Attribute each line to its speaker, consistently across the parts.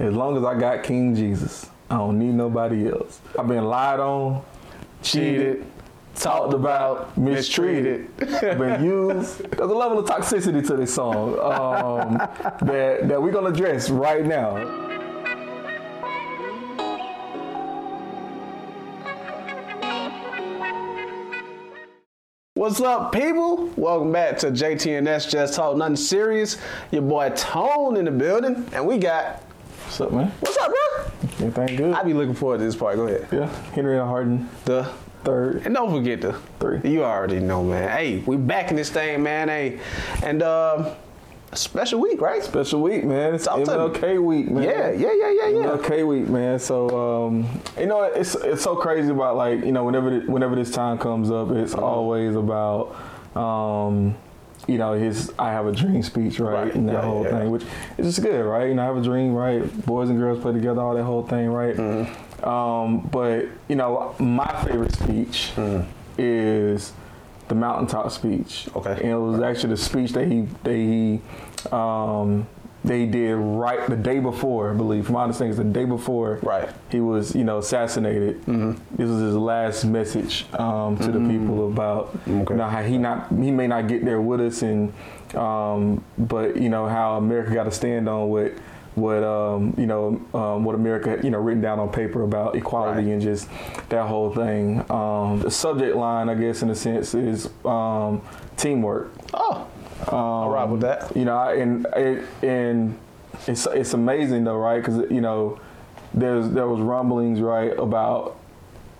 Speaker 1: As long as I got King Jesus, I don't need nobody else. I've been lied on, cheated, talked about, mistreated, been used. There's a level of toxicity to this song um, that that we're gonna address right now.
Speaker 2: What's up, people? Welcome back to JTNS Just Talk Nothing Serious. Your boy Tone in the building, and we got.
Speaker 1: What's up, man?
Speaker 2: What's up, bro?
Speaker 1: Everything good?
Speaker 2: I be looking forward to this part. Go ahead.
Speaker 1: yeah, Henry and Harden,
Speaker 2: The
Speaker 1: third.
Speaker 2: and don't forget the
Speaker 1: Three.
Speaker 2: You already know, man. Hey, we back in this thing, man. Hey, and uh, special week, right?
Speaker 1: Special week, man. It's
Speaker 2: Talk.
Speaker 1: MLK week, man.
Speaker 2: Yeah, yeah, yeah, yeah, yeah.
Speaker 1: MLK week, man. So um, you know, it's it's so crazy about like you know whenever whenever this time comes up, it's
Speaker 2: Uh-huh.
Speaker 1: always about um, you know his I have a dream speech, right,
Speaker 2: Right.
Speaker 1: and that
Speaker 2: Yeah,
Speaker 1: whole
Speaker 2: yeah.
Speaker 1: thing, which is just good, right? You know, I have a dream, right? Boys and girls play together, all that whole thing, right?
Speaker 2: Mm-hmm.
Speaker 1: Um, but you know, my favorite speech is the mountaintop speech.
Speaker 2: Okay.
Speaker 1: and it was actually the speech that he that he um, they did right the day before, I believe. From my understanding, it's the day before
Speaker 2: Right.
Speaker 1: he was, you know, assassinated. This was his last message um, to the people about
Speaker 2: Okay.
Speaker 1: you know, how he not he may not get there with us, and um, but you know how America got to stand on what what um, you know um, what America you know written down on paper about equality
Speaker 2: Right.
Speaker 1: and just that whole thing. Um, the subject line, I guess, in a sense, is um, teamwork.
Speaker 2: Oh, all right with that.
Speaker 1: You know, I- and it, and it's it's amazing though, right? Because you know, there's there was rumblings right about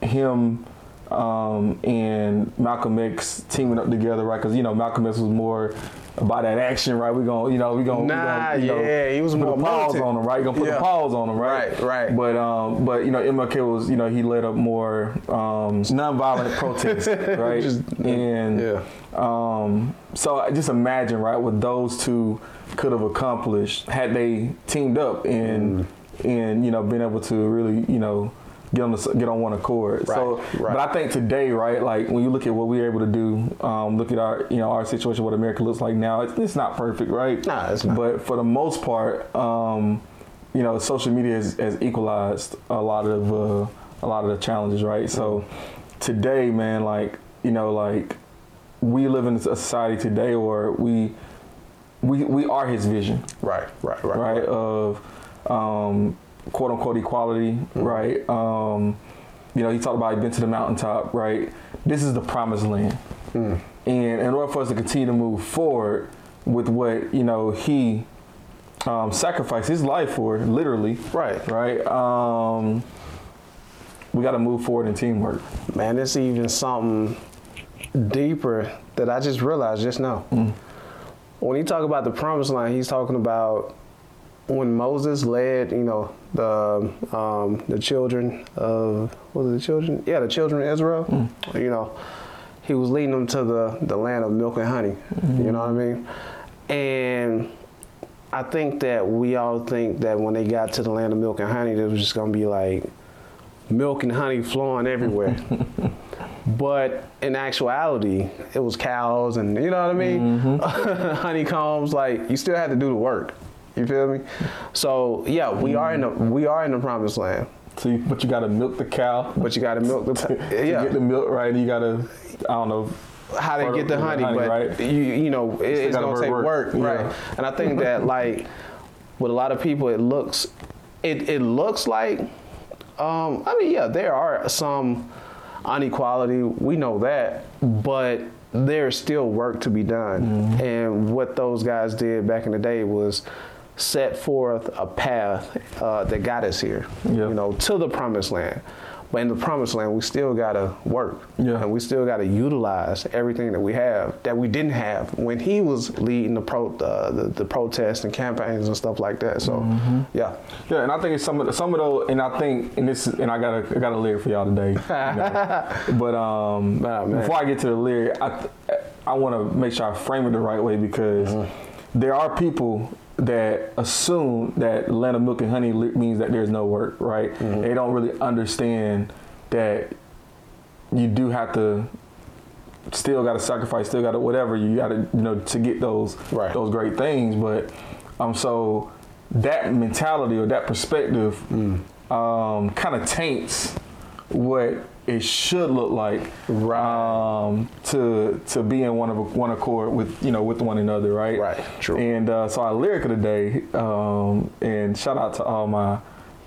Speaker 1: him um, and Malcolm X teaming up together, right? Because you know Malcolm X was more about that action, right? We gonna you know we gonna
Speaker 2: Nah,
Speaker 1: we gonna, you know,
Speaker 2: yeah, he was
Speaker 1: put
Speaker 2: more
Speaker 1: pause on him, right? You gonna put
Speaker 2: Yeah.
Speaker 1: a pause on him, right?
Speaker 2: Right, right.
Speaker 1: But um, but you know MLK was you know he led up more um, nonviolent protests, right?
Speaker 2: Just-
Speaker 1: and
Speaker 2: yeah.
Speaker 1: um, so just imagine, right, what those two could have accomplished had they teamed up and and you know been able to really you know get on the, get on one accord. So,
Speaker 2: Right, right.
Speaker 1: but I think today, right, like when you look at what we're able to do, um, look at our you know our situation, what America looks like now. It's, it's not perfect, right?
Speaker 2: Nah, it's not.
Speaker 1: But for the most part, um, you know, social media has, has equalized a lot of uh, a lot of the challenges, right? So today, man, like you know, like we live in a society today where we we we are his vision,
Speaker 2: Right, right, right.
Speaker 1: right? Of um, quote unquote equality, right? Um, you know, he talked about he been to the mountaintop, right? This is the promised land, and in order for us to continue to move forward with what you know he um, sacrificed his life for, literally,
Speaker 2: Right.
Speaker 1: right? Um, we got to move forward in teamwork.
Speaker 2: Man, it's even something deeper that I just realized just now. When he talk about the promised land, he's talking about when Moses led, you know, the um, the children of what was it, the children? Yeah, the children of Israel. You know, he was leading them to the the land of milk and honey. You know what I mean? And I think that we all think that when they got to the land of milk and honey, it was just gonna be like milk and honey flowing everywhere. but in actuality, it was cows and you know what I mean? Honeycombs, like you still had to do the work. You feel me? So yeah, we are in the we are in the promised land.
Speaker 1: So, you, but you got to milk the cow.
Speaker 2: But you gotta milk the
Speaker 1: to
Speaker 2: yeah.
Speaker 1: get the milk right, you gotta, I don't know,
Speaker 2: how they get the honey,
Speaker 1: honey,
Speaker 2: but
Speaker 1: right?
Speaker 2: you you know it, it's gonna take
Speaker 1: work,
Speaker 2: work,
Speaker 1: work.
Speaker 2: right?
Speaker 1: Yeah.
Speaker 2: And I think that like with a lot of people, it looks it it looks like um, I mean yeah, there are some inequality. We know that, but there's still work to be done.
Speaker 1: Mm-hmm.
Speaker 2: And what those guys did back in the day was set forth a path uh, that got us here,
Speaker 1: Yeah.
Speaker 2: you know, to the promised land. But in the promised land, we still gotta work,
Speaker 1: Yeah.
Speaker 2: and we still gotta utilize everything that we have that we didn't have when he was leading the pro uh, the, the protests and campaigns and stuff like that. So,
Speaker 1: Mm-hmm.
Speaker 2: yeah,
Speaker 1: Yeah, and I think it's some of the, some of those, and I think, and this, and I got a, I got a lyric for y'all today. you know. but um,
Speaker 2: Nah,
Speaker 1: before I get to the lyric, I, I want to make sure I frame it the right way because there are people that assume that land of milk and honey li- means that there's no work, right? They don't really understand that you do have to still got to sacrifice, still got to whatever you got to you know to get those
Speaker 2: Right.
Speaker 1: those great things. But um, so that mentality or that perspective um, kind of taints what it should look like um, to to be in one of one accord with you know with one another, right?
Speaker 2: Right, true.
Speaker 1: And uh, so our lyric of the day, um, and shout out to all my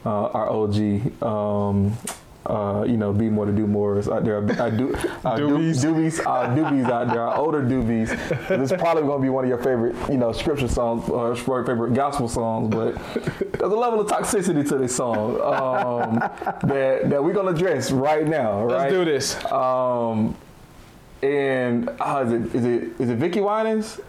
Speaker 1: uh, our OG. Um, uh, you know, be more to do more is out there. I do, uh,
Speaker 2: Doobies.
Speaker 1: doobies, uh, doobies out there, our older doobies. This is probably going to be one of your favorite, you know, scripture songs or your favorite gospel songs. But there's a level of toxicity to this song um, that that we're going to address right now. Right?
Speaker 2: Let's do this.
Speaker 1: Um, and uh, is it is it is it Vickie Winans?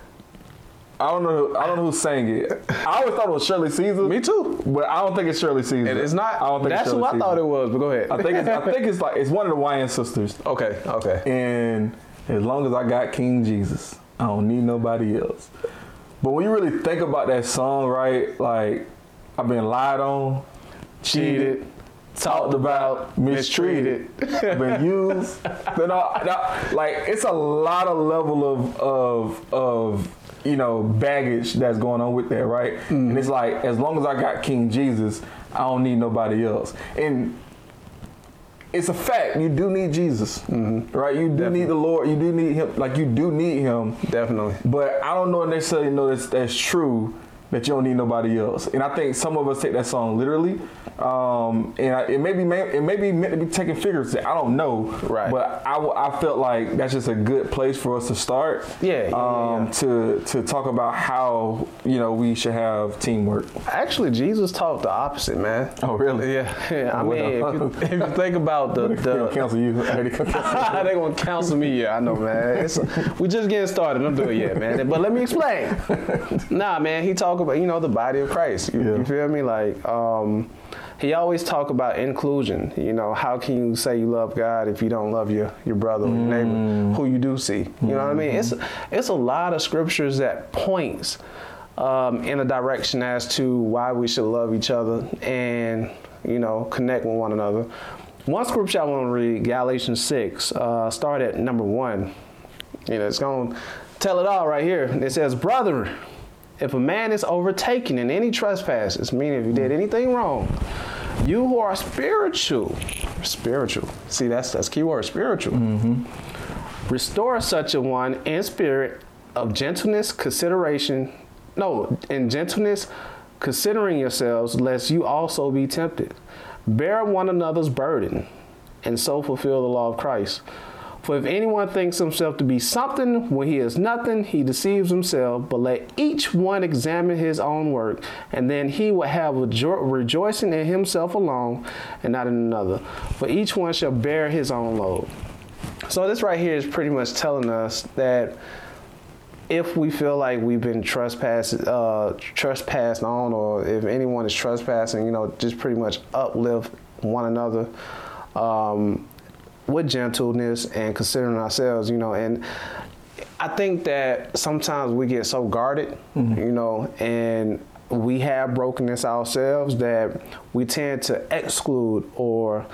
Speaker 1: I don't know. I don't know who sang it. I always thought it was Shirley Caesar.
Speaker 2: Me too.
Speaker 1: But I don't think it's Shirley Caesar.
Speaker 2: And it's not.
Speaker 1: I don't think
Speaker 2: that's
Speaker 1: it's
Speaker 2: who I thought it was. But go ahead.
Speaker 1: I think it's, I think it's like it's one of the Wyan sisters.
Speaker 2: okay. Okay.
Speaker 1: And as long as I got King Jesus, I don't need nobody else. But when you really think about that song, right? Like I've been lied on,
Speaker 2: Cheated.
Speaker 1: talked about, mistreated, I've been used. All, that- like it's a lot of level of of of you know baggage that's going on with that, right? Mm. And it's like as long as I got King Jesus, I don't need nobody else. And it's a fact. You do need Jesus, mm-hmm. right? You do need the Lord. You do need Him. Like you do need Him.
Speaker 2: Definitely.
Speaker 1: But I don't know necessarily know that's, that's true that you don't need nobody else. And I think some of us take that song literally. Um, and I, it may be ma- it may be meant to be taken figuratively. I don't know.
Speaker 2: Right.
Speaker 1: But I, I felt like that's just a good place for us to start.
Speaker 2: Yeah, yeah, yeah,
Speaker 1: um,
Speaker 2: yeah.
Speaker 1: To to talk about how you know we should have teamwork.
Speaker 2: Actually, Jesus taught the opposite, man.
Speaker 1: Oh really?
Speaker 2: Yeah. I
Speaker 1: What
Speaker 2: mean, if you, if you think about the the.
Speaker 1: cancel you. They gonna cancel-
Speaker 2: counsel me. Yeah, I know, man. It's, we just getting started. Don't do it yet, man. But let me explain. nah, man. He talk about you know the body of Christ. You,
Speaker 1: Yeah.
Speaker 2: you feel me? Like, um, he always talk about inclusion. You know, how can you say you love God if you don't love your your brother or your neighbor who you do see? You know what I mean? It's it's a lot of scriptures that points um, in a direction as to why we should love each other and you know connect with one another. One scripture I want to read, Galatians six, uh, start at number one. You know, it's gonna tell it all right here. It says, "Brethren, if a man is overtaken in any trespasses, meaning if you did anything wrong, you who are spiritual, spiritual. See, that's that's key word, spiritual. Restore such a one in spirit of gentleness, consideration. No, in gentleness, considering yourselves, lest you also be tempted. Bear one another's burden, and so fulfill the law of Christ. For if anyone thinks himself to be something when he is nothing, he deceives himself. But let each one examine his own work, and then he will have a jo- rejoicing in himself alone and not in another. For each one shall bear his own load. So this right here is pretty much telling us that if we feel like we've been trespassed, uh, trespassed on, or if anyone is trespassing, you know, just pretty much uplift one another um, with gentleness and considering ourselves, you know, and I think that sometimes we get so guarded, mm-hmm. you know, and we have brokenness ourselves that we tend to exclude or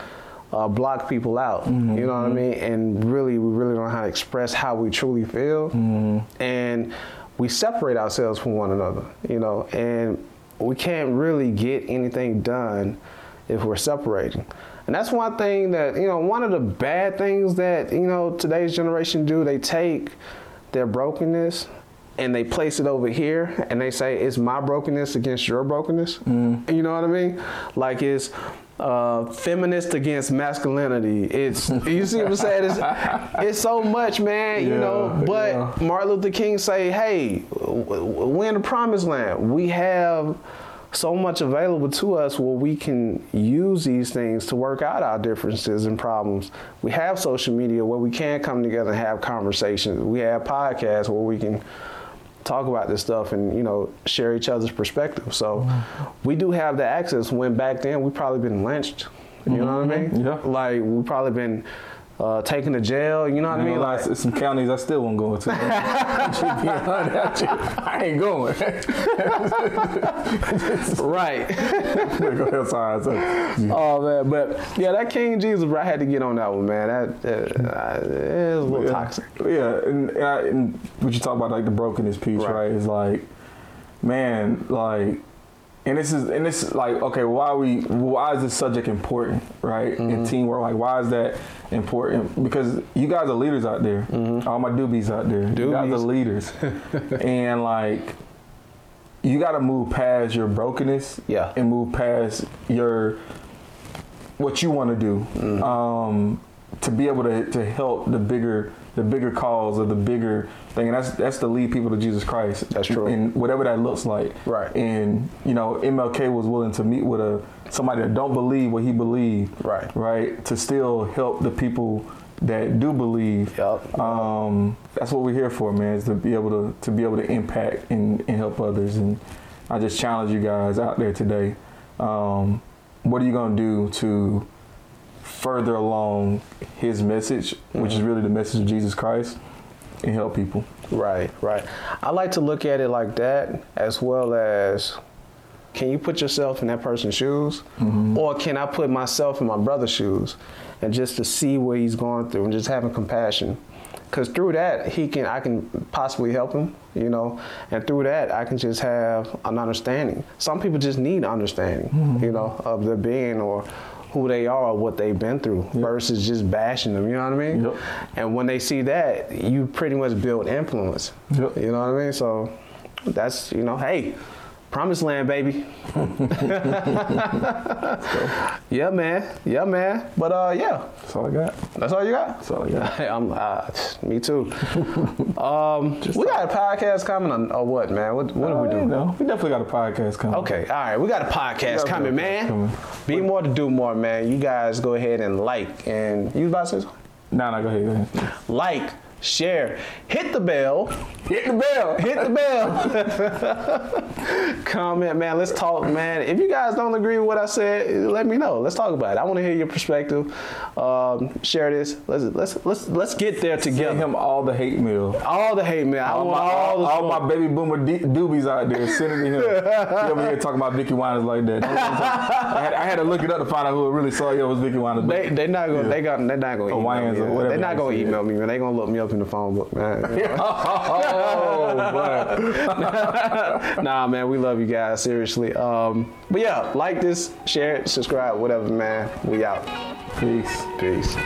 Speaker 2: uh, block people out. Mm-hmm. You know what I mean? And really, we really don't know how to express how we truly feel, mm-hmm. and we separate ourselves from one another. You know, and we can't really get anything done if we're separating. And that's one thing that, you know, one of the bad things that, you know, today's generation do, they take their brokenness and they place it over here and they say it's my brokenness against your brokenness. You know what I mean? Like it's uh, feminist against masculinity. It's you see what I'm saying? It's, it's so much, man. you know. But
Speaker 1: yeah.
Speaker 2: Martin Luther King say, "Hey, we're in the promised land. We have." So much available to us where we can use these things to work out our differences and problems. We have social media where we can come together and have conversations. We have podcasts where we can talk about this stuff and you know share each other's perspective. So mm-hmm. we do have the access. When back then we probably been lynched. You know what I mm-hmm. mean?
Speaker 1: Yeah.
Speaker 2: Like we probably been uh, taken to jail. You know what I
Speaker 1: I
Speaker 2: mean?
Speaker 1: mean,
Speaker 2: Like
Speaker 1: like some counties I still won't go into. I ain't going.
Speaker 2: right.
Speaker 1: Go ahead, sorry. sorry.
Speaker 2: Oh man, but yeah, that King Jesus, bro, I had to get on that one, man. That uh, it is a little
Speaker 1: yeah.
Speaker 2: toxic.
Speaker 1: Yeah, and, and, I, and what you talk about, like the brokenness piece,
Speaker 2: Right.
Speaker 1: right. Is like, man, like and this is and this is like okay why we why is this subject important right
Speaker 2: Mm-hmm.
Speaker 1: in teamwork like why is that important because you guys are leaders out there all my doobies out there you guys are
Speaker 2: Mm-hmm.
Speaker 1: Leaders and like you got to move past your brokenness
Speaker 2: Yeah.
Speaker 1: and move past your what you want to do
Speaker 2: Mm-hmm.
Speaker 1: um, to be able to, to help the bigger the bigger cause or the bigger thing and that's that's to lead people to Jesus Christ
Speaker 2: That's true.
Speaker 1: and whatever that looks like
Speaker 2: Right.
Speaker 1: and you know MLK was willing to meet with a somebody that don't believe what he believed
Speaker 2: Right.
Speaker 1: right to still help the people that do believe
Speaker 2: Yup.
Speaker 1: um, that's what we're here for man is to be able to to be able to impact and, and help others and I just challenge you guys out there today um, what are you going to do to further along his message which is mm-hmm. really the message of Jesus Christ and help people
Speaker 2: Right, right. I like to look at it like that, as well as can you put yourself in that person's shoes? Mm-hmm. Or can I put myself in my brother's shoes and just to see what he's going through and just having compassion? Because through that, he can, I can possibly help him, you know, and through that, I can just have an understanding. Some people just need understanding, mm-hmm. you know, of their being or who they are or what they've been through versus just bashing them, you know what I mean?
Speaker 1: Yep.
Speaker 2: And when they see that, you pretty much build influence.
Speaker 1: Yep.
Speaker 2: You know what I mean? So that's, you know, hey, promised land, baby. yeah, man. Yeah, man. But uh, yeah,
Speaker 1: that's all I got
Speaker 2: that's all you got.
Speaker 1: that's all I got
Speaker 2: I'm, uh, me too. um, we got a podcast coming on, or what, man? What, what are we
Speaker 1: Uh,
Speaker 2: doing?
Speaker 1: you know, we definitely got a podcast coming
Speaker 2: Okay, all right, we got a podcast
Speaker 1: got
Speaker 2: coming, man.
Speaker 1: coming.
Speaker 2: Be more to do more, man. You guys go ahead and like and you about to say something?
Speaker 1: No, no, go ahead. Go ahead.
Speaker 2: Like, share, hit the bell.
Speaker 1: Hit the bell.
Speaker 2: Hit the bell. Comment, man. Let's talk, man. If you guys don't agree with what I said, let me know. Let's talk about it. I want to hear your perspective. Um, share this. Let's let's let's let's get there
Speaker 1: Send
Speaker 2: together.
Speaker 1: him all the hate mail.
Speaker 2: All the hate, man. I
Speaker 1: All, my,
Speaker 2: all,
Speaker 1: all, all my baby boomer doobies out there, send it to him. you over here talking about Vickie Winans like that. Don't let him talk- I, had, I had to look it up to find out who it really saw you was Vickie Winans.
Speaker 2: They they not gonna they got they not gonna email
Speaker 1: Hawaiians
Speaker 2: me.
Speaker 1: or whatever
Speaker 2: They not gonna email me, man. They gonna look me up in the phone book, man.
Speaker 1: oh,
Speaker 2: nah, man, we love you guys seriously. Um, but yeah, like this, share it, subscribe, whatever, man. We out.
Speaker 1: Peace.
Speaker 2: Peace.